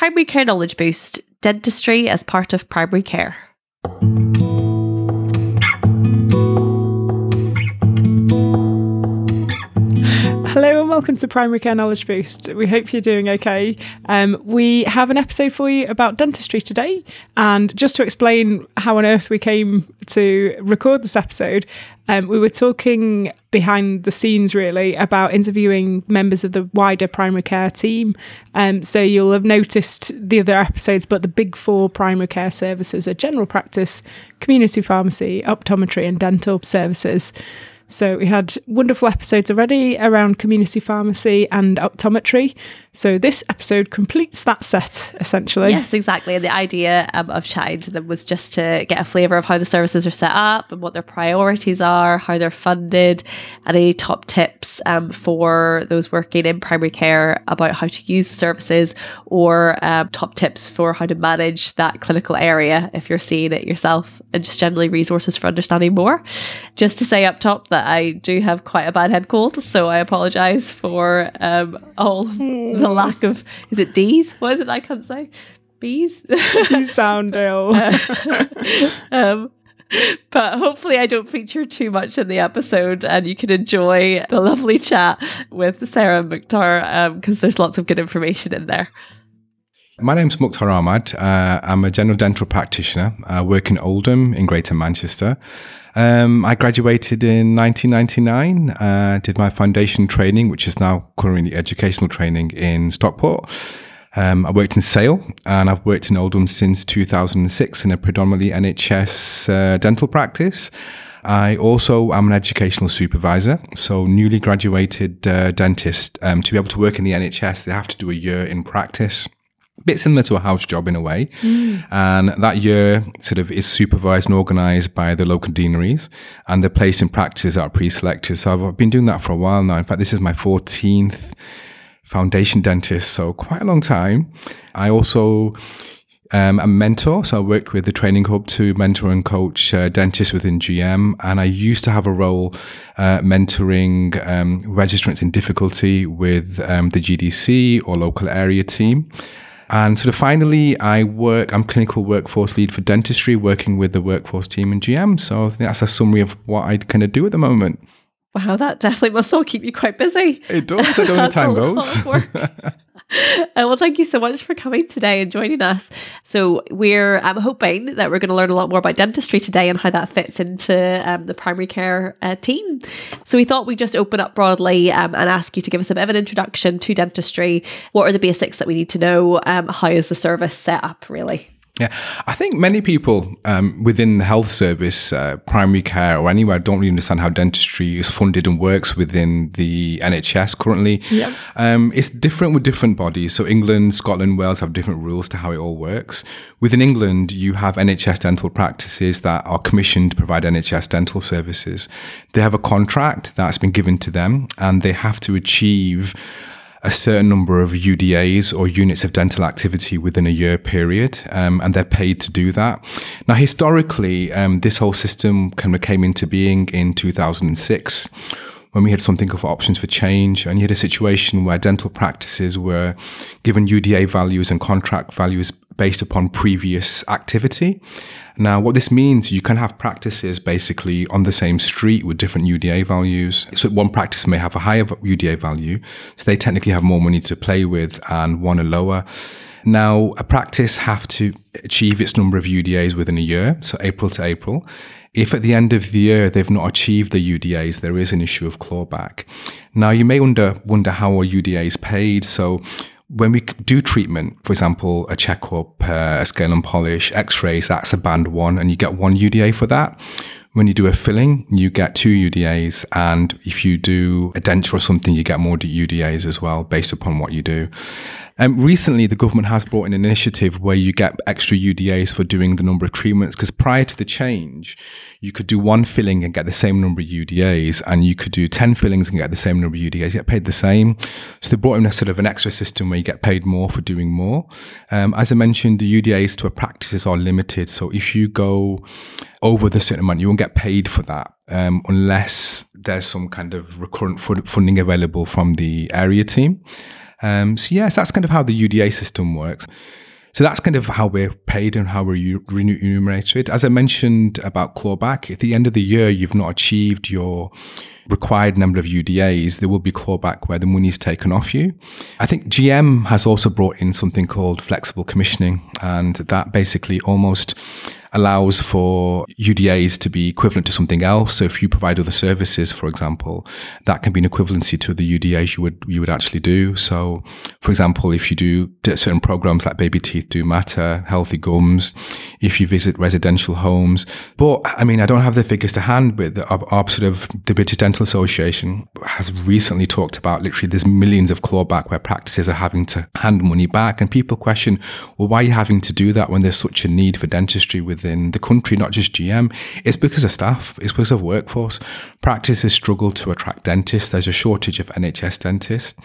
Primary Care Knowledge Boost Dentistry as part of primary care. Welcome to Primary Care Knowledge Boost. We hope you're doing okay. Um, we have an episode for you about dentistry today. And just to explain how on earth we came to record this episode, um, we were talking behind the scenes really about interviewing members of the wider primary care team. Um, so you'll have noticed the other episodes, but the big four primary care services are general practice, community pharmacy, optometry, and dental services. So we had wonderful episodes already around community pharmacy and optometry. So this episode completes that set essentially. Yes, exactly. And the idea um, of chatting to them was just to get a flavour of how the services are set up and what their priorities are, how they're funded, and any top tips um, for those working in primary care about how to use the services or um, top tips for how to manage that clinical area if you're seeing it yourself and just generally resources for understanding more. Just to say up top that I do have quite a bad head cold, so I apologise for um, all the lack of is it D's? What is it I can't say? B's? you sound ill. um, but hopefully I don't feature too much in the episode and you can enjoy the lovely chat with Sara and Mukhtar because um, there's lots of good information in there. My name's Mukhtar Ahmad. Uh, I'm a general dental practitioner. I work in Oldham in Greater Manchester. Um, I graduated in 1999, uh, did my foundation training, which is now currently educational training in Stockport. Um, I worked in Sale and I've worked in Oldham since 2006 in a predominantly NHS uh, dental practice. I also am an educational supervisor. So, newly graduated uh, dentist, um, to be able to work in the NHS, they have to do a year in practice bit similar to a house job in a way. Mm. And that year sort of is supervised and organized by the local deaneries and the place in practices are pre-selected. So I've been doing that for a while now. In fact, this is my 14th foundation dentist. So quite a long time. I also um, a mentor. So I worked with the training hub to mentor and coach uh, dentists within GM. And I used to have a role uh, mentoring um, registrants in difficulty with um, the GDC or local area team. And sort of finally, I work, I'm clinical workforce lead for dentistry, working with the workforce team in GM. So I think that's a summary of what I kind of do at the moment. Wow, that definitely must all keep you quite busy. It does. I don't know time goes. Uh, well, thank you so much for coming today and joining us. So, we're I'm hoping that we're going to learn a lot more about dentistry today and how that fits into um, the primary care uh, team. So, we thought we'd just open up broadly um, and ask you to give us a bit of an introduction to dentistry. What are the basics that we need to know? Um, how is the service set up, really? Yeah, I think many people um, within the health service, uh, primary care, or anywhere don't really understand how dentistry is funded and works within the NHS currently. Yep. Um, it's different with different bodies. So England, Scotland, Wales have different rules to how it all works. Within England, you have NHS dental practices that are commissioned to provide NHS dental services. They have a contract that's been given to them, and they have to achieve a certain number of UDAs or units of dental activity within a year period, um, and they're paid to do that. Now, historically, um, this whole system kind of came into being in 2006 when we had something called options for change, and you had a situation where dental practices were given UDA values and contract values based upon previous activity. Now, what this means, you can have practices basically on the same street with different UDA values. So one practice may have a higher UDA value, so they technically have more money to play with, and one a lower. Now, a practice have to achieve its number of UDAs within a year, so April to April. If at the end of the year they've not achieved the UDAs, there is an issue of clawback. Now, you may wonder, wonder how are UDAs paid. So when we do treatment, for example, a checkup, uh, a scale and polish, x-rays, that's a band one and you get one UDA for that. When you do a filling, you get two UDAs. And if you do a denture or something, you get more UDAs as well, based upon what you do. Um, recently, the government has brought in an initiative where you get extra UDAs for doing the number of treatments. Because prior to the change, you could do one filling and get the same number of UDAs, and you could do 10 fillings and get the same number of UDAs, you get paid the same. So they brought in a sort of an extra system where you get paid more for doing more. Um, as I mentioned, the UDAs to a practices are limited. So if you go over the certain amount, you won't get paid for that um, unless there's some kind of recurrent funding available from the area team. Um, so yes, that's kind of how the UDA system works. So that's kind of how we're paid and how we're remunerated. As I mentioned about clawback, at the end of the year, you've not achieved your required number of UDAs, there will be clawback where the money is taken off you. I think GM has also brought in something called flexible commissioning, and that basically almost allows for UDAs to be equivalent to something else. So if you provide other services, for example, that can be an equivalency to the UDAs you would you would actually do. So, for example, if you do certain programs like Baby Teeth Do Matter, Healthy Gums, if you visit residential homes, but I mean, I don't have the figures to hand, but the, our, our sort of the British Dental Association has recently talked about literally there's millions of clawback where practices are having to hand money back, and people question, well, why are you having to do that when there's such a need for dentistry with within the country, not just GM, it's because of staff, it's because of workforce. Practices struggle to attract dentists. There's a shortage of NHS dentists.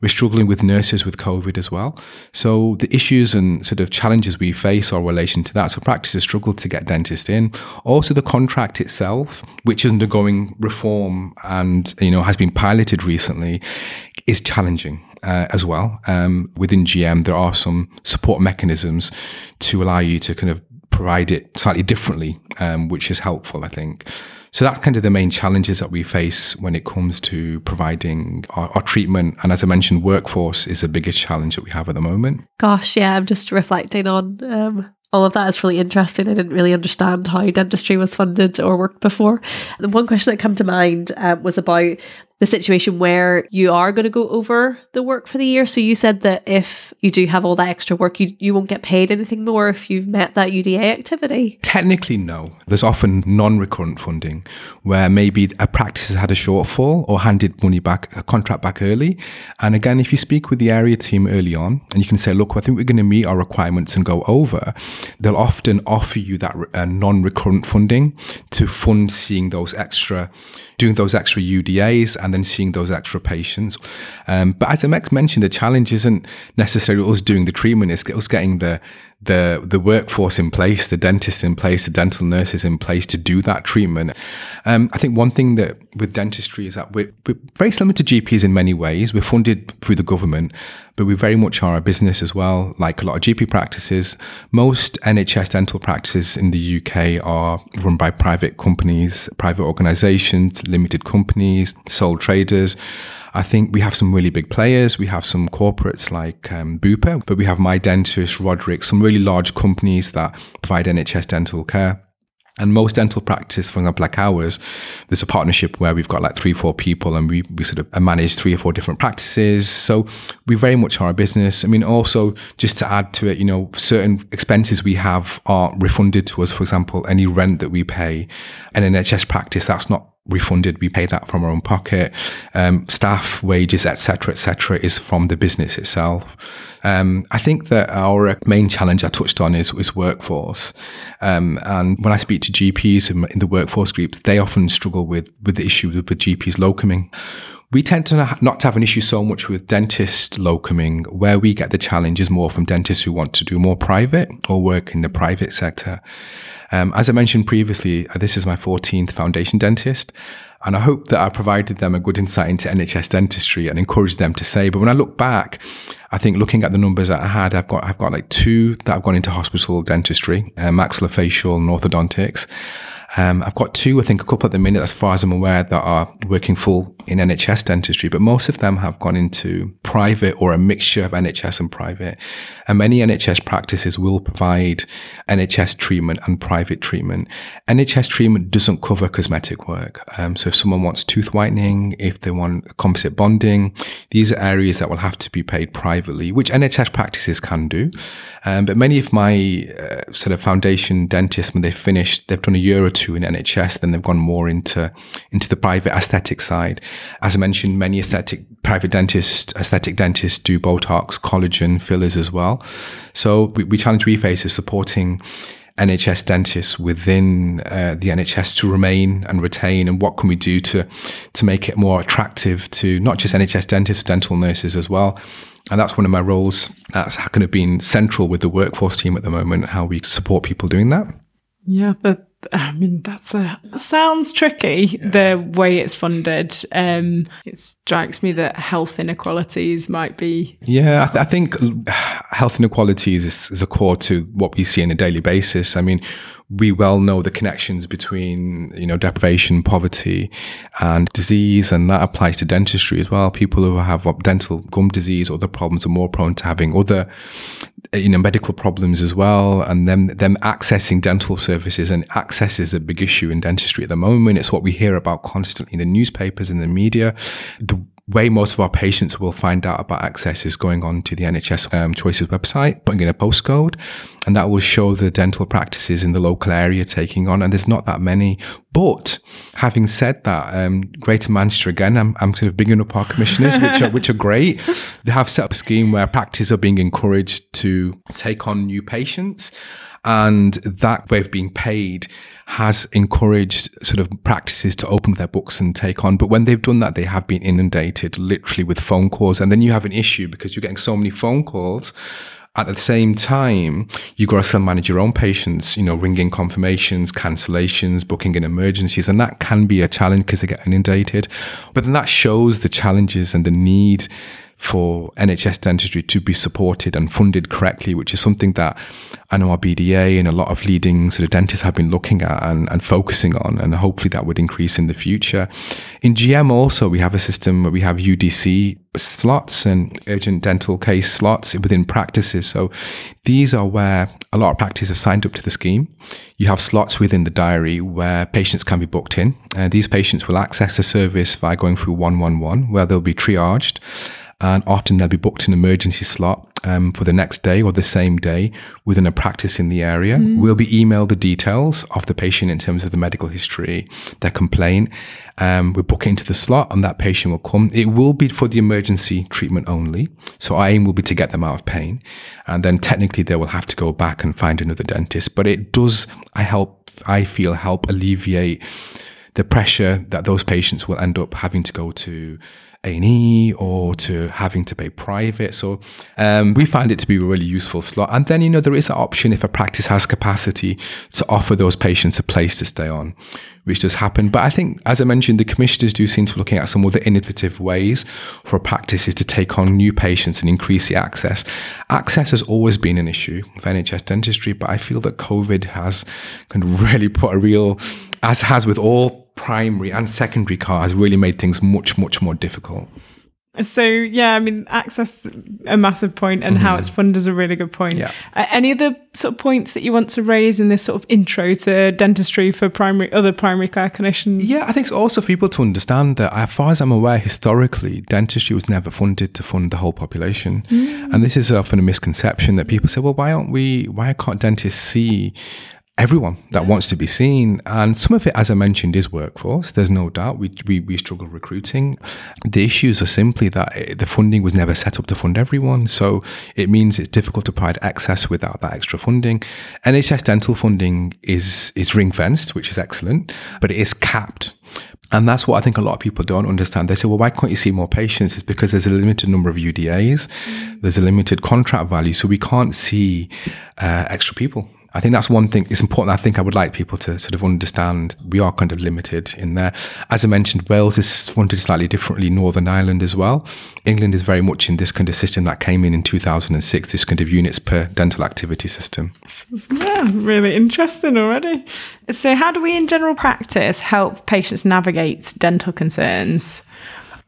We're struggling with nurses with COVID as well. So the issues and sort of challenges we face are relation to that. So practices struggle to get dentists in. Also the contract itself, which is undergoing reform and you know has been piloted recently, is challenging uh, as well. Um, within GM, there are some support mechanisms to allow you to kind of provide it slightly differently, um, which is helpful, I think. So that's kind of the main challenges that we face when it comes to providing our, our, treatment. And as I mentioned, workforce is the biggest challenge that we have at the moment. Gosh, yeah, I'm just reflecting on um, all of that is really interesting. I didn't really understand how dentistry was funded or worked before. The one question that came to mind uh, was about the situation where you are going to go over the work for the year. So you said that if you do have all that extra work, you, you won't get paid anything more if you've met that UDA activity? Technically, no. There's often non recurrent funding where maybe a practice has had a shortfall or handed money back, a contract back early. And again, if you speak with the area team early on and you can say, look, I think we're going to meet our requirements and go over, they'll often offer you that uh, non recurrent funding to fund seeing those extra doing those extra UDAs and then seeing those extra patients. Um, but as I mentioned, the challenge isn't necessarily us doing the treatment; it's us getting the the the workforce in place, the dentists in place, the dental nurses in place to do that treatment. Um, I think one thing that with dentistry is that we're, we're, very similar to GPs in many ways. We're funded through the government, but we very much are a business as well. Like a lot of GP practices, most NHS dental practices in the UK are run by private companies, private organisations, limited companies, sole traders. I think we have some really big players. We have some corporates like um, Bupa, but we have My Dentist, Roderick, some really large companies that provide NHS dental care. And most dental practice, for example, like ours, there's a partnership where we've got like three, four people and we, we sort of manage three or four different practices. So we very much are a business. I mean, also just to add to it, you know, certain expenses we have are refunded to us. For example, any rent that we pay an NHS practice, that's not refunded. We pay that from our own pocket. Um, staff wages, etc., etc., is from the business itself. Um, I think that our main challenge I touched on is, is workforce. Um, and when I speak to GPs in, in, the workforce groups, they often struggle with, with the issue with, with GPs locuming. We tend to not to have an issue so much with dentist locuming. Where we get the challenge is more from dentists who want to do more private or work in the private sector. Um, as I mentioned previously, uh, this is my 14th foundation dentist. And I hope that I provided them a good insight into NHS dentistry and encouraged them to say. But when I look back, I think looking at the numbers that I had, I've got I've got like two that have gone into hospital dentistry, uh, maxillofacial and orthodontics. Um, I've got two, I think a couple at the minute, as far as I'm aware, that are working full in NHS dentistry, but most of them have gone into private or a mixture of NHS and private. And many NHS practices will provide NHS treatment and private treatment. NHS treatment doesn't cover cosmetic work. Um, so if someone wants tooth whitening, if they want composite bonding, these are areas that will have to be paid privately, which NHS practices can do. Um, but many of my uh, sort of foundation dentists, when they've finished, they've done a year or two in NHS, then they've gone more into into the private aesthetic side. As I mentioned, many aesthetic private dentists, aesthetic dentists do Botox, collagen, fillers as well. So we, we challenge we face is supporting NHS dentists within uh, the NHS to remain and retain, and what can we do to to make it more attractive to not just NHS dentists, dental nurses as well. And that's one of my roles. That's kind of been central with the workforce team at the moment, how we support people doing that. Yeah, the I mean, that's a sounds tricky yeah. the way it's funded. Um, it strikes me that health inequalities might be. Yeah, I, th- I think health inequalities is, is a core to what we see on a daily basis. I mean, we well know the connections between you know deprivation, poverty, and disease, and that applies to dentistry as well. People who have dental gum disease, or other problems, are more prone to having other you know medical problems as well, and them them accessing dental services and access is a big issue in dentistry at the moment. It's what we hear about constantly in the newspapers and the media. The way most of our patients will find out about access is going on to the NHS um, Choices website, putting in a postcode, and that will show the dental practices in the local area taking on. And there's not that many. But having said that, um, Greater Manchester again, I'm, I'm sort of bigging up our commissioners, which are which are great. They have set up a scheme where practices are being encouraged to take on new patients, and that way of being paid has encouraged sort of practices to open their books and take on. But when they've done that, they have been inundated literally with phone calls. And then you have an issue because you're getting so many phone calls. At the same time, you've got to still manage your own patients, you know, ringing confirmations, cancellations, booking in emergencies. And that can be a challenge because they get inundated. But then that shows the challenges and the need for NHS dentistry to be supported and funded correctly, which is something that I know our BDA and a lot of leading sort of dentists have been looking at and, and focusing on, and hopefully that would increase in the future. In GM also, we have a system where we have UDC slots and urgent dental case slots within practices. So these are where a lot of practices have signed up to the scheme. You have slots within the diary where patients can be booked in. Uh, these patients will access the service by going through 111, where they'll be triaged and often they'll be booked an emergency slot um, for the next day or the same day within a practice in the area. Mm. We'll be emailed the details of the patient in terms of the medical history, their complaint. Um, we book into the slot and that patient will come. It will be for the emergency treatment only. So our aim will be to get them out of pain. And then technically they will have to go back and find another dentist. But it does, I help, I feel help alleviate the pressure that those patients will end up having to go to a&E or to having to pay private. So um, we find it to be a really useful slot. And then, you know, there is an option if a practice has capacity to offer those patients a place to stay on, which does happen. But I think, as I mentioned, the commissioners do seem to be looking at some other innovative ways for practices to take on new patients and increase the access. Access has always been an issue of NHS dentistry, but I feel that COVID has kind of really put a real, as has with all primary and secondary car has really made things much, much more difficult. So yeah, I mean, access a massive point, and mm-hmm. how it's funded is a really good point. Yeah. Uh, any other sort of points that you want to raise in this sort of intro to dentistry for primary other primary care clinicians? Yeah, I think it's also for people to understand that, as far as I'm aware, historically, dentistry was never funded to fund the whole population, mm. and this is often a misconception that people say, well, why aren't we? Why can't dentists see everyone that wants to be seen. And some of it, as I mentioned, is workforce. There's no doubt we, we, we struggle recruiting. The issues are simply that it, the funding was never set up to fund everyone. So it means it's difficult to provide access without that extra funding. NHS dental funding is, is ring fenced, which is excellent, but it is capped. And that's what I think a lot of people don't understand. They say, well, why can't you see more patients? It's because there's a limited number of UDAs, there's a limited contract value, so we can't see uh, extra people. I think that's one thing. It's important. I think I would like people to sort of understand we are kind of limited in there. As I mentioned, Wales is funded slightly differently. Northern Ireland as well. England is very much in this kind of system that came in in 2006. This kind of units per dental activity system. Yeah, really interesting already. So, how do we, in general practice, help patients navigate dental concerns?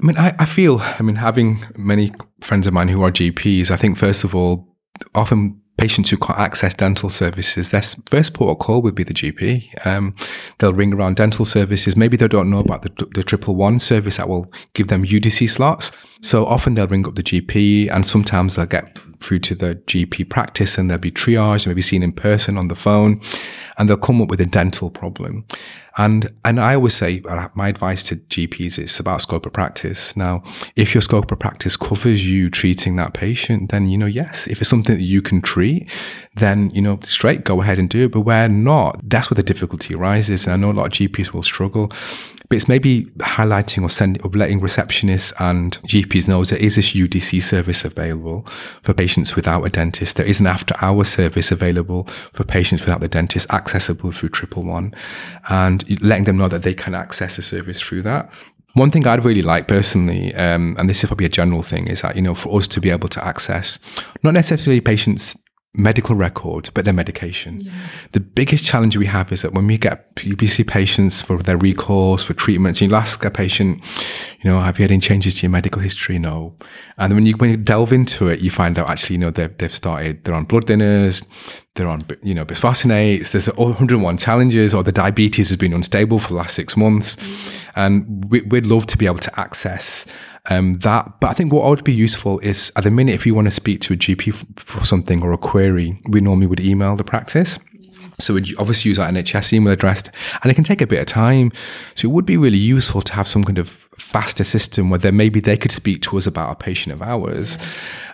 I mean, I, I feel. I mean, having many friends of mine who are GPs, I think first of all, often patients who can't access dental services, their first port of call would be the GP. Um, they'll ring around dental services. Maybe they don't know about the, the triple one service that will give them UDC slots. So often they'll ring up the GP and sometimes they'll get through to the GP practice and they'll be triaged, maybe seen in person on the phone, and they'll come up with a dental problem. And and I always say uh, my advice to GPs is about scope of practice. Now, if your scope of practice covers you treating that patient, then you know yes. If it's something that you can treat, then you know straight go ahead and do it. But where not, that's where the difficulty arises. And I know a lot of GPs will struggle. But it's maybe highlighting or sending or letting receptionists and GPs know there is this UDC service available for patients without a dentist. There is an after hour service available for patients without the dentist, accessible through Triple One, and letting them know that they can access the service through that. One thing I'd really like personally, um, and this is probably a general thing, is that, you know, for us to be able to access not necessarily patients' medical records, but their medication. Yeah. The biggest challenge we have is that when we get PBC patients for their recalls, for treatments, you ask a patient, you know, have you had any changes to your medical history? No. And when you, when you delve into it, you find out actually, you know, they've, they've started, they're on blood thinners, they're on, you know, bisphosphonates, there's 101 challenges, or the diabetes has been unstable for the last six months. Mm. And we, would love to be able to access um, that. But I think what would be useful is at the minute, if you want to speak to a GP for something or a query, we normally would email the practice. So we'd obviously use our NHS email address, and it can take a bit of time. So it would be really useful to have some kind of faster system where then maybe they could speak to us about a patient of ours. Yeah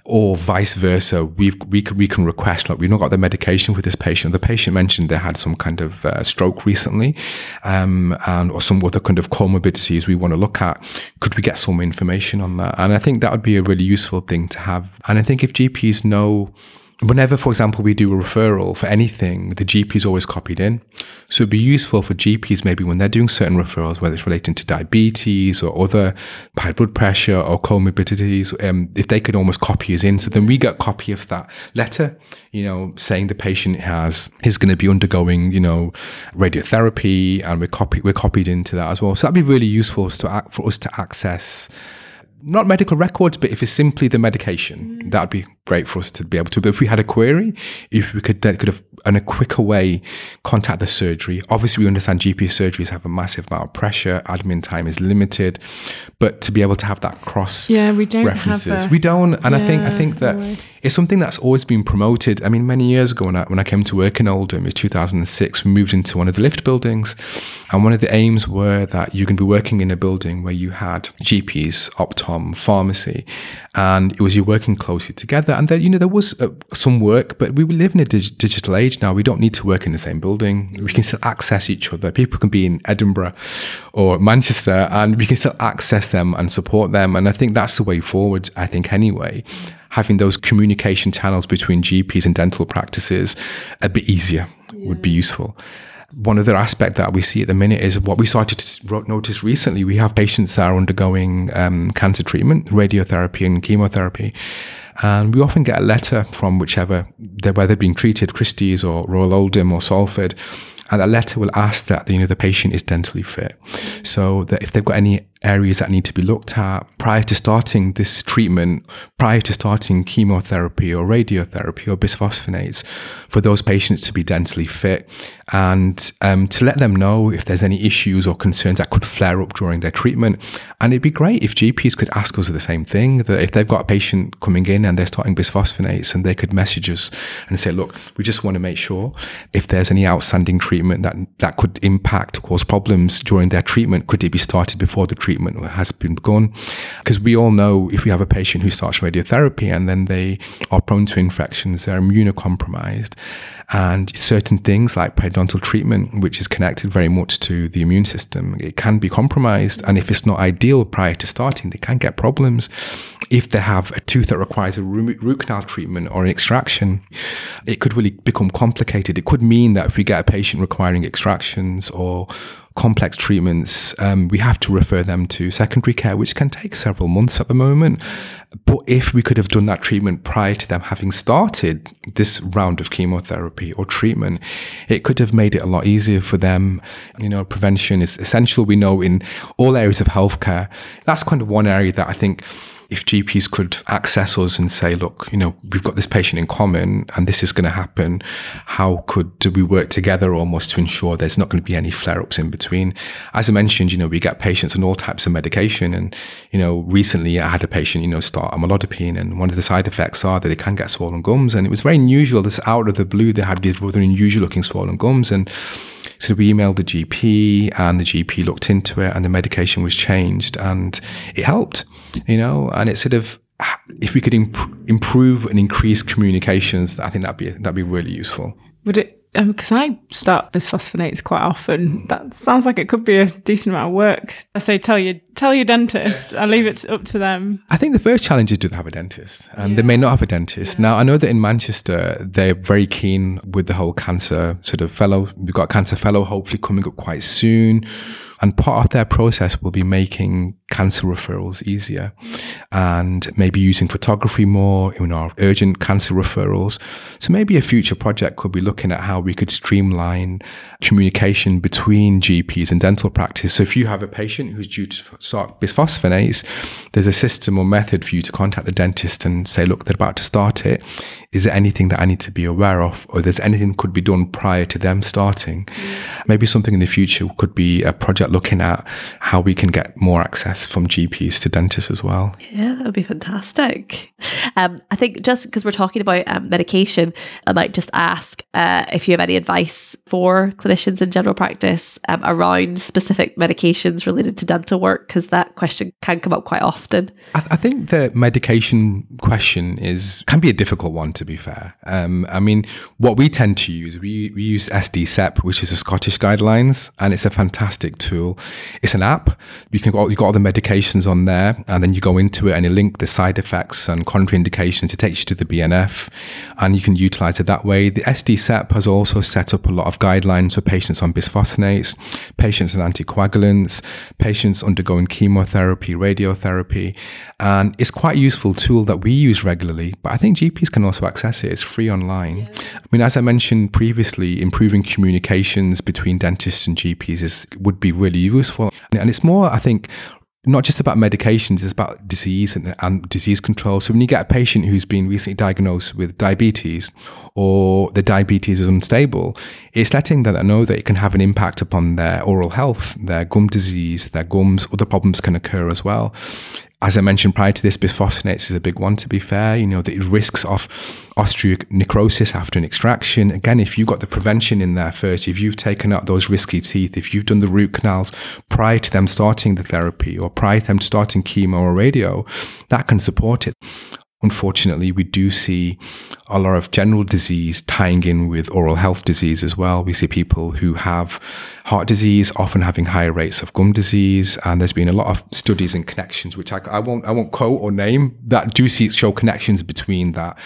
or vice versa. We've, we can, we can request, like, we've not got the medication for this patient. The patient mentioned they had some kind of uh, stroke recently, um, and or some other kind of comorbidities we want to look at. Could we get some information on that? And I think that would be a really useful thing to have. And I think if GPs know whenever, for example, we do a referral for anything, the GP is always copied in. So it'd be useful for GPs maybe when they're doing certain referrals, whether it's relating to diabetes or other high blood pressure or comorbidities, um, if they could almost copy us in. So then we get a copy of that letter, you know, saying the patient has is going to be undergoing, you know, radiotherapy, and we're copy we're copied into that as well. So that'd be really useful to for us to access not medical records, but if it's simply the medication, mm. that would be great for us to be able to. But if we had a query, if we could, then could have, in a quicker way, contact the surgery. Obviously, we understand GP surgeries have a massive amount of pressure. Admin time is limited, but to be able to have that cross, yeah, we don't references, a, we don't. And yeah, I think I think that it's something that's always been promoted. I mean, many years ago when I, when I came to work in Oldham, it was 2006. We moved into one of the lift buildings, and one of the aims were that you can be working in a building where you had GPs, Optom, pharmacy, and it was you working closely together. And there, you know, there was uh, some work, but we live in a dig- digital age now. We don't need to work in the same building. We can still access each other. People can be in Edinburgh or Manchester, and we can still access them and support them. And I think that's the way forward. I think anyway, having those communication channels between GPs and dental practices a bit easier yeah. would be useful. One other aspect that we see at the minute is what we started to notice recently. We have patients that are undergoing um, cancer treatment, radiotherapy, and chemotherapy. And we often get a letter from whichever, where they're, whether being treated, Christie's or Royal Oldham or Salford, and that letter will ask that you know the patient is dentally fit, so that if they've got any areas that need to be looked at prior to starting this treatment, prior to starting chemotherapy or radiotherapy or bisphosphonates, for those patients to be dentally fit and um, to let them know if there's any issues or concerns that could flare up during their treatment. And it'd be great if GPs could ask us the same thing that if they've got a patient coming in and they're starting bisphosphonates and they could message us and say, look, we just want to make sure if there's any outstanding treatment that, that could impact, cause problems during their treatment, could it be started before the treatment? Treatment has been begun. Because we all know if we have a patient who starts radiotherapy and then they are prone to infections, they're immunocompromised, and certain things like periodontal treatment, which is connected very much to the immune system, it can be compromised. And if it's not ideal prior to starting, they can get problems. If they have a tooth that requires a root canal treatment or an extraction, it could really become complicated. It could mean that if we get a patient requiring extractions or complex treatments, um, we have to refer them to secondary care, which can take several months at the moment. But if we could have done that treatment prior to them having started this round of chemotherapy or treatment, it could have made it a lot easier for them. You know, prevention is essential. We know in all areas of healthcare. That's kind of one area that I think if GPs could access us and say, look, you know, we've got this patient in common and this is going to happen, how could do we work together almost to ensure there's not going to be any flare ups in between? As I mentioned, you know, we get patients on all types of medication. And, you know, recently I had a patient, you know, start amlodipine and one of the side effects are that they can get swollen gums. And it was very unusual. This out of the blue, they had these rather unusual looking swollen gums. And so we emailed the GP and the GP looked into it and the medication was changed and it helped, you know, and it sort of, if we could imp- improve and increase communications, I think that'd be, that'd be really useful. Would it because um, I start bisphosphonates quite often. That sounds like it could be a decent amount of work. I say tell your tell your dentist. I leave it up to them. I think the first challenge is do they have a dentist, and yeah. they may not have a dentist. Yeah. Now I know that in Manchester they're very keen with the whole cancer sort of fellow. We've got a cancer fellow hopefully coming up quite soon. And part of their process will be making cancer referrals easier and maybe using photography more in our urgent cancer referrals. So maybe a future project could be looking at how we could streamline communication between GPs and dental practice. So if you have a patient who's due to start bisphosphonates, there's a system or method for you to contact the dentist and say, look, they're about to start it. Is there anything that I need to be aware of? Or there's anything could be done prior to them starting? Mm. Maybe something in the future could be a project looking at how we can get more access from GPs to dentists as well. Yeah, that would be fantastic. Um, I think just because we're talking about um, medication, I might just ask uh, if you have any advice for clinicians in general practice um, around specific medications related to dental work, because that question can come up quite often. I, I, think the medication question is can be a difficult one. To be fair, um, I mean, what we tend to use we, we use SDCEP, which is the Scottish guidelines, and it's a fantastic tool. It's an app. You can you got all the medications on there, and then you go into it and you link the side effects and contraindications. It takes you to the BNF, and you can utilize it that way. The SDCEP has also set up a lot of guidelines for patients on bisphosphonates, patients on anticoagulants, patients undergoing chemotherapy, radiotherapy, and it's quite a useful tool that we use regularly. But I think GPs can also access it. It's free online. Yeah. I mean, as I mentioned previously, improving communications between dentists and GPs is would be really useful, and it's more, I think, not just about medications, it's about disease and, and, disease control. So when you get a patient who's been recently diagnosed with diabetes or the diabetes is unstable, it's letting them know that it can have an impact upon their oral health, their gum disease, their gums, other problems can occur as well as I mentioned prior to this, bisphosphonates is a big one, to be fair. You know, the risks of osteonecrosis after an extraction. Again, if you've got the prevention in there first, if you've taken out those risky teeth, if you've done the root canals prior to them starting the therapy or prior to them starting chemo or radio, that can support it unfortunately, we do see a lot of general disease tying in with oral health disease as well. We see people who have heart disease often having higher rates of gum disease, and there's been a lot of studies and connections, which I, I won't I won't quote or name, that do see show connections between that.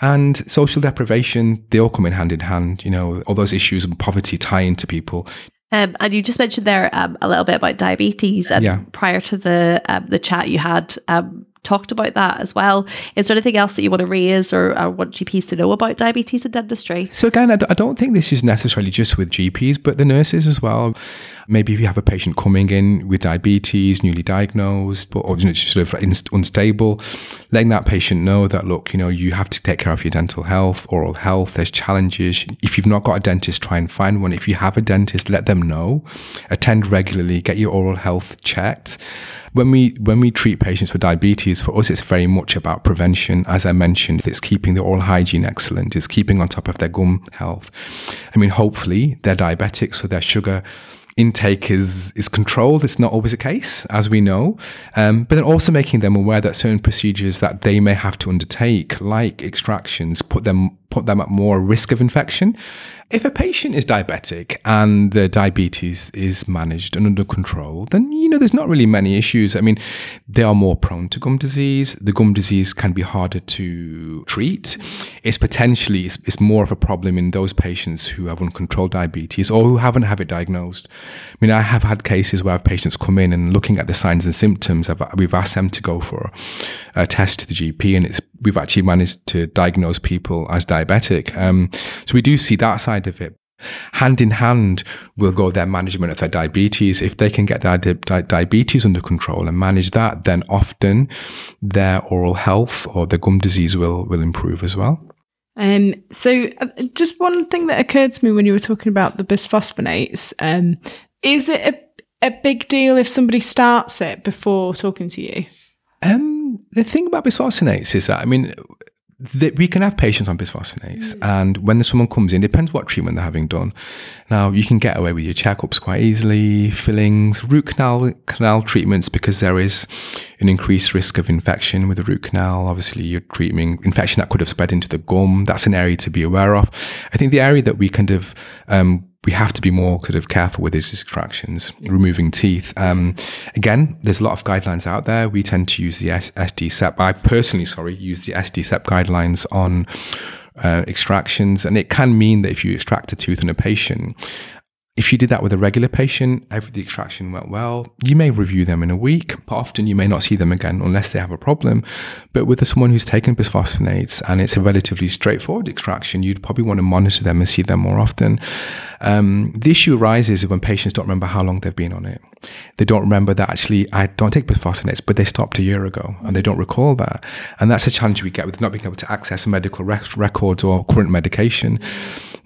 And social deprivation, they all come in hand in hand. You know, all those issues of poverty tie into people. Um, and you just mentioned there um, a little bit about diabetes, and yeah. prior to the um, the chat you had um, talked about that as well. Is there anything else that you want to raise or, or want GPs to know about diabetes and dentistry? So, again, I don't think this is necessarily just with GPs, but the nurses as well. Maybe if you have a patient coming in with diabetes, newly diagnosed, or sort of unstable, letting that patient know that, look, you know, you have to take care of your dental health, oral health, there's challenges. If you've not got a dentist, try and find one. If you have a dentist, let them know. Attend regularly, get your oral health checked when we when we treat patients with diabetes, for us, it's very much about prevention. As I mentioned, it's keeping the oral hygiene excellent. It's keeping on top of their gum health. I mean, hopefully they're diabetic, so their sugar intake is is controlled. It's not always the case, as we know, um, but then also making them aware that certain procedures that they may have to undertake, like extractions, put them put them at more risk of infection. If a patient is diabetic and the diabetes is managed and under control, then you know there's not really many issues. I mean, they are more prone to gum disease. The gum disease can be harder to treat. It's potentially it's, it's more of a problem in those patients who have uncontrolled diabetes or who haven't had it diagnosed. I mean, I have had cases where patients come in and looking at the signs and symptoms, we've asked them to go for a test to the GP, and it's we've actually managed to diagnose people as diabetic. Um, so we do see that side of it. Hand in hand will go their management of their diabetes. If they can get their di- diabetes under control and manage that, then often their oral health or their gum disease will will improve as well. Um, so, uh, just one thing that occurred to me when you were talking about the bisphosphonates um, is it a, a big deal if somebody starts it before talking to you? Um, the thing about bisphosphonates is that, I mean, that we can have patients on bisphosphonates, and when someone comes in, depends what treatment they're having done. Now, you can get away with your checkups quite easily, fillings, root canal canal treatments, because there is an increased risk of infection with the root canal. Obviously, you're treating infection that could have spread into the gum. That's an area to be aware of. I think the area that we kind of um, we have to be more sort of careful with these extractions, removing teeth. Um, again, there's a lot of guidelines out there. We tend to use the SDCEP. I personally, sorry, use the SDCEP guidelines on uh, extractions, and it can mean that if you extract a tooth in a patient, if you did that with a regular patient, every the extraction went well, you may review them in a week, but often you may not see them again unless they have a problem. But with someone who's taken bisphosphonates and it's a relatively straightforward extraction, you'd probably want to monitor them and see them more often. Um, the issue arises when patients don't remember how long they've been on it. They don't remember that actually I don't take bisphosphonates, but they stopped a year ago and they don't recall that. And that's a challenge we get with not being able to access medical rec- records or current medication.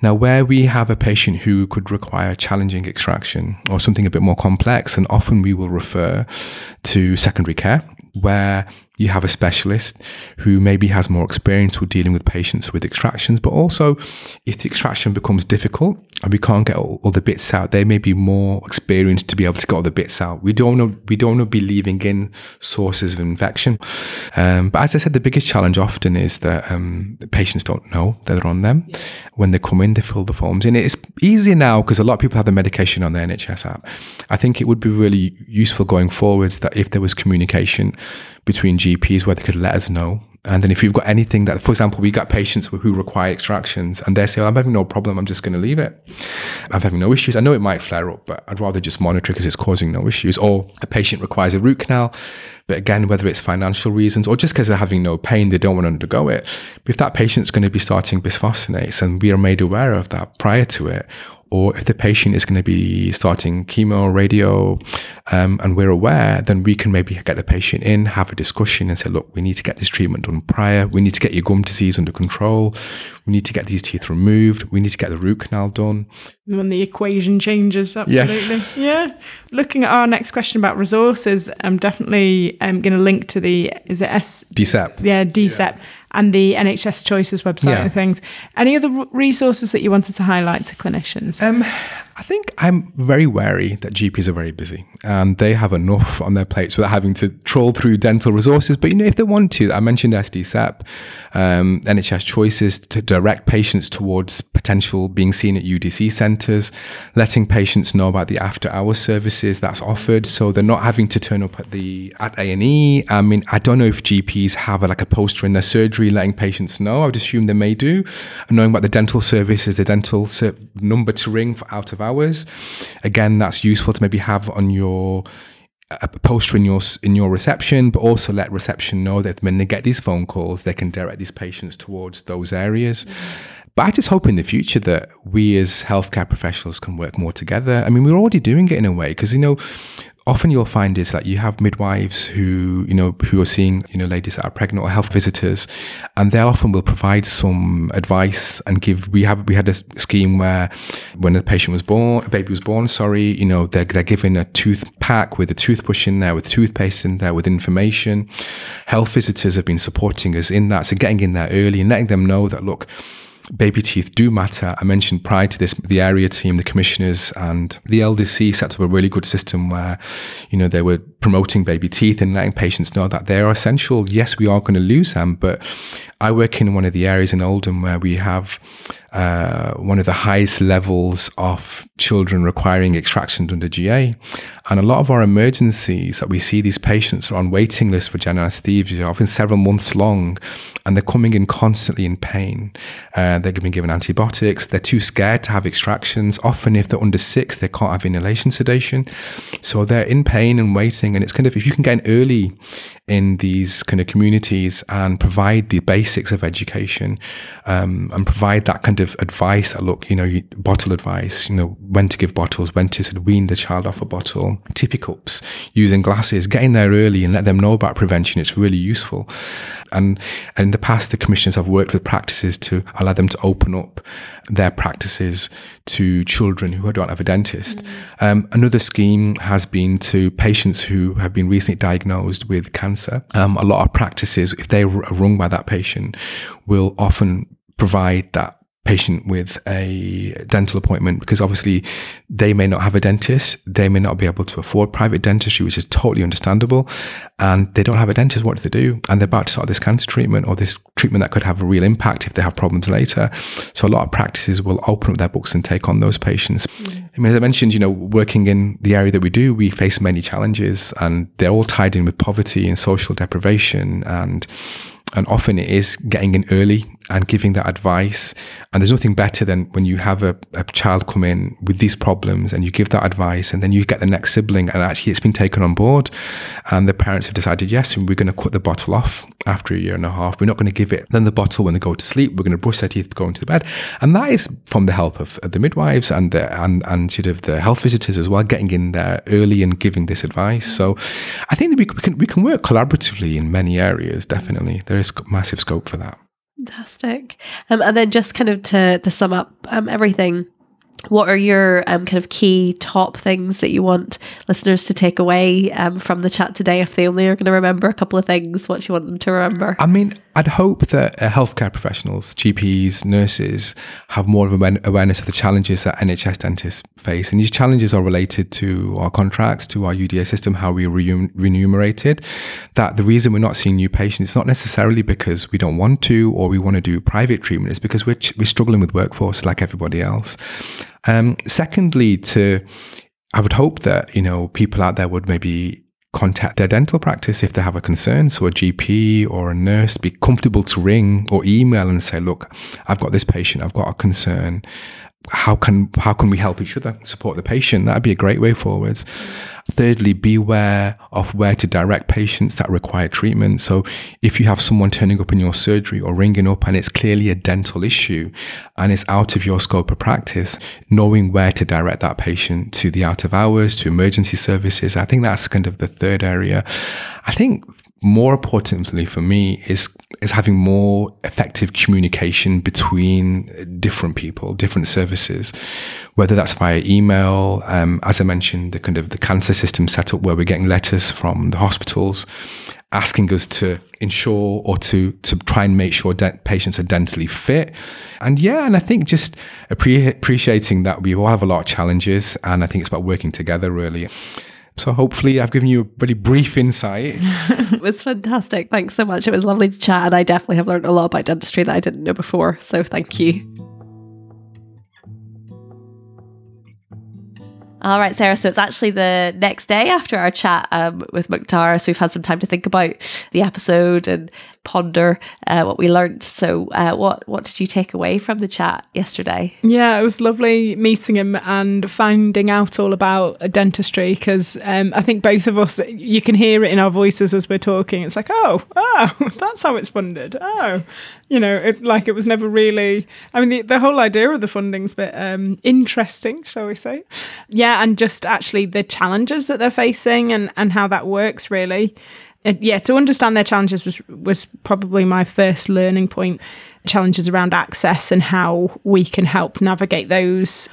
Now, where we have a patient who could require challenging extraction or something a bit more complex, and often we will refer to secondary care where you have a specialist who maybe has more experience with dealing with patients with extractions, but also if the extraction becomes difficult and we can't get all, all, the bits out, they may be more experienced to be able to get all the bits out. We don't know, we don't want to be leaving in sources of infection. Um, but as I said, the biggest challenge often is that um, the patients don't know that they're on them. When they come in, they fill the forms in. It's easier now because a lot of people have the medication on their NHS app. I think it would be really useful going forwards that if there was communication between GPs where they could let us know. And then if you've got anything that, for example, we got patients who require extractions and they say, oh, I'm having no problem, I'm just going to leave it. I'm having no issues. I know it might flare up, but I'd rather just monitor because it's causing no issues. Or a patient requires a root canal, but again, whether it's financial reasons or just because they're having no pain, they don't want to undergo it. But if that patient's going to be starting bisphosphonates and we are made aware of that prior to it, or if the patient is going to be starting chemo, or radio, um, and we're aware, then we can maybe get the patient in, have a discussion, and say, look, we need to get this treatment done prior. We need to get your gum disease under control. We need to get these teeth removed. We need to get the root canal done. When the equation changes, absolutely. Yes. Yeah. Looking at our next question about resources, I'm definitely um, going to link to the, is it S? DCEP. Yeah, DCEP. Yeah and the NHS Choices website yeah. and things. Any other resources that you wanted to highlight to clinicians? Um, I think I'm very wary that GPs are very busy and they have enough on their plates without having to trawl through dental resources. But you know, if they want to, I mentioned SDCEP, um, NHS choices to direct patients towards potential being seen at UDC centres, letting patients know about the after hours services that's offered, so they're not having to turn up at the at A and E. I mean, I don't know if GPs have a, like a poster in their surgery letting patients know. I would assume they may do, knowing about the dental services, the dental ser- number to ring for out of hours. Again, that's useful to maybe have on your a poster in your in your reception, but also let reception know that when they get these phone calls, they can direct these patients towards those areas. Mm-hmm. But I just hope in the future that we as healthcare professionals can work more together. I mean, we're already doing it in a way because you know often you'll find is that you have midwives who you know who are seeing you know ladies that are pregnant or health visitors and they often will provide some advice and give we have we had a scheme where when the patient was born a baby was born sorry you know they're, they're given a tooth pack with a toothbrush in there with toothpaste in there with information. Health visitors have been supporting us in that so getting in there early and letting them know that look baby teeth do matter. I mentioned prior to this, the area team, the commissioners, and the LDC set up a really good system where, you know, they were promoting baby teeth and letting patients know that they are essential. Yes, we are going to lose them, but I work in one of the areas in Oldham where we have uh, one of the highest levels of children requiring extraction under GA. And a lot of our emergencies that we see, these patients are on waiting lists for general anesthesia, often several months long, and they're coming in constantly in pain. Uh, they're being given antibiotics. They're too scared to have extractions. Often, if they're under six, they can't have inhalation sedation. So they're in pain and waiting. And it's kind of, if you can get an early in these kind of communities and provide the basics of education um, and provide that kind of advice that look you know bottle advice you know when to give bottles when to sort of wean the child off a bottle tippy cups using glasses getting there early and let them know about prevention it's really useful and, and in the past the commissioners have worked with practices to allow them to open up their practices to children who don't have a dentist. Mm. Um, another scheme has been to patients who who have been recently diagnosed with cancer, um, a lot of practices, if they're rung by that patient, will often provide that patient with a dental appointment because obviously they may not have a dentist, they may not be able to afford private dentistry, which is totally understandable, and they don't have a dentist. What do they do? And they're about to start this cancer treatment or this treatment that could have a real impact if they have problems later. So a lot of practices will open up their books and take on those patients. Mm. I mean, as I mentioned, you know, working in the area that we do, we face many challenges, and they're all tied in with poverty and social deprivation and and often it is getting in early and giving that advice. And there's nothing better than when you have a, a, child come in with these problems and you give that advice, and then you get the next sibling, and actually it's been taken on board. And the parents have decided, yes, we're going to cut the bottle off after a year and a half. We're not going to give it then the bottle when they go to sleep. We're going to brush their teeth going to the bed. And that is from the help of, of the midwives and, the, and, and sort of the health visitors as well, getting in there early and giving this advice. So I think that we, we can, we can work collaboratively in many areas, definitely. There is massive scope for that. Fantastic. Um, and then just kind of to, to sum up um, everything, what are your um, kind of key top things that you want listeners to take away um, from the chat today if they only are going to remember a couple of things what do you want them to remember i mean I'd hope that uh, healthcare professionals, GPs, nurses have more of an awareness of the challenges that NHS dentists face. And these challenges are related to our contracts, to our UDA system, how we re- remunerated. That the reason we're not seeing new patients is not necessarily because we don't want to or we want to do private treatment, it's because we're, ch- we're struggling with workforce like everybody else. Um, secondly, to I would hope that you know people out there would maybe contact their dental practice if they have a concern. So a GP or a nurse be comfortable to ring or email and say, look, I've got this patient, I've got a concern. How can how can we help each other support the patient? That'd be a great way forwards. Thirdly, beware of where to direct patients that require treatment. So, if you have someone turning up in your surgery or ringing up and it's clearly a dental issue and it's out of your scope of practice, knowing where to direct that patient to the out of hours, to emergency services, I think that's kind of the third area. I think more importantly for me is is having more effective communication between different people, different services, whether that's via email. Um, as I mentioned, the kind of the cancer system set up where we're getting letters from the hospitals asking us to ensure or to to try and make sure that patients are dentally fit. And yeah, and I think just appreciating that we all have a lot of challenges, and I think it's about working together really. So hopefully I've given you a really brief insight. it was fantastic. Thanks so much. It was lovely to chat and I definitely have learned a lot about dentistry that I didn't know before. So thank you. All right, Sara. So it's actually the next day after our chat um, with Mukhtar. So we've had some time to think about the episode and ponder uh, what we learned. So, uh, what what did you take away from the chat yesterday? Yeah, it was lovely meeting him and finding out all about dentistry because um, I think both of us, you can hear it in our voices as we're talking. It's like, oh, oh, that's how it's funded. Oh, you know, it, like it was never really. I mean, the, the whole idea of the funding's a bit um, interesting, shall we say? Yeah, and just actually the challenges that they're facing and and how that works really yeah, to understand their challenges was was probably my first learning point. Challenges around access and how we can help navigate those.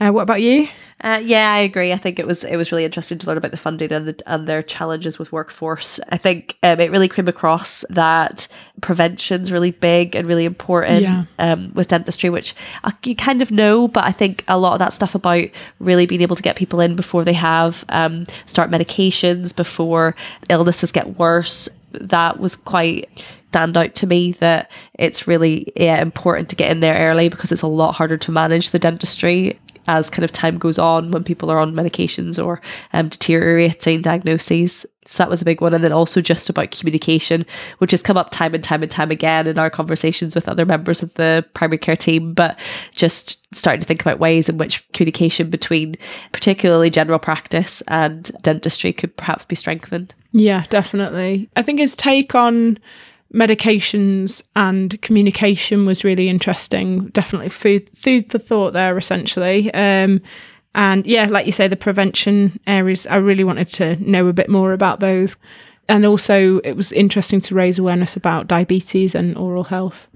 Uh, what about you? Uh, yeah, I agree. I think it was it was really interesting to learn about the funding and the, and their challenges with workforce. I think um, it really came across that prevention's really big and really important yeah. um, with dentistry, which you kind of know, but I think a lot of that stuff about really being able to get people in before they have um, start medications, before illnesses get worse, that was quite stand out to me that it's really yeah, important to get in there early because it's a lot harder to manage the dentistry as kind of time goes on when people are on medications or um, deteriorating diagnoses. So that was a big one. And then also just about communication, which has come up time and time and time again in our conversations with other members of the primary care team, but just starting to think about ways in which communication between particularly general practice and dentistry could perhaps be strengthened. Yeah, definitely. I think his take on medications and communication was really interesting. Definitely food food for thought there, essentially. Um, and yeah, like you say, the prevention areas, I really wanted to know a bit more about those. And also, it was interesting to raise awareness about diabetes and oral health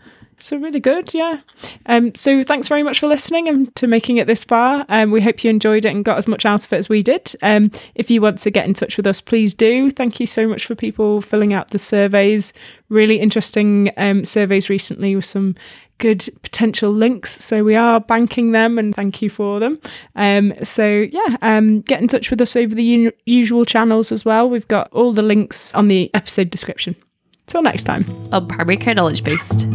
So really good, yeah. Um, so thanks very much for listening and to making it this far. Um, we hope you enjoyed it and got as much out of it as we did. Um, if you want to get in touch with us, please do. Thank you so much for people filling out the surveys. Really interesting um, surveys recently with some good potential links. So we are banking them and thank you for them. Um, so yeah, um, get in touch with us over the un- usual channels as well. We've got all the links on the episode description. Till next time. On Primary Care Knowledge Boost.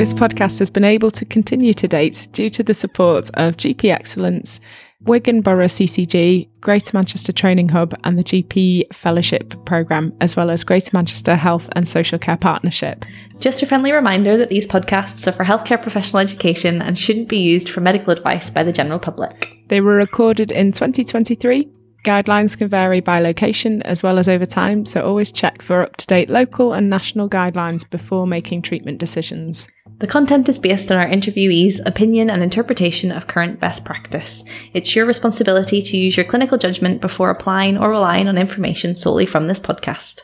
This podcast has been able to continue to date due to the support of GP Excellence, Wigan Borough CCG, Greater Manchester Training Hub, and the GP Fellowship Programme, as well as Greater Manchester Health and Social Care Partnership. Just a friendly reminder that these podcasts are for healthcare professional education and shouldn't be used for medical advice by the general public. They were recorded in 2023 Guidelines can vary by location as well as over time, so always check for up to date local and national guidelines before making treatment decisions. The content is based on our interviewees' opinion and interpretation of current best practice. It's your responsibility to use your clinical judgment before applying or relying on information solely from this podcast.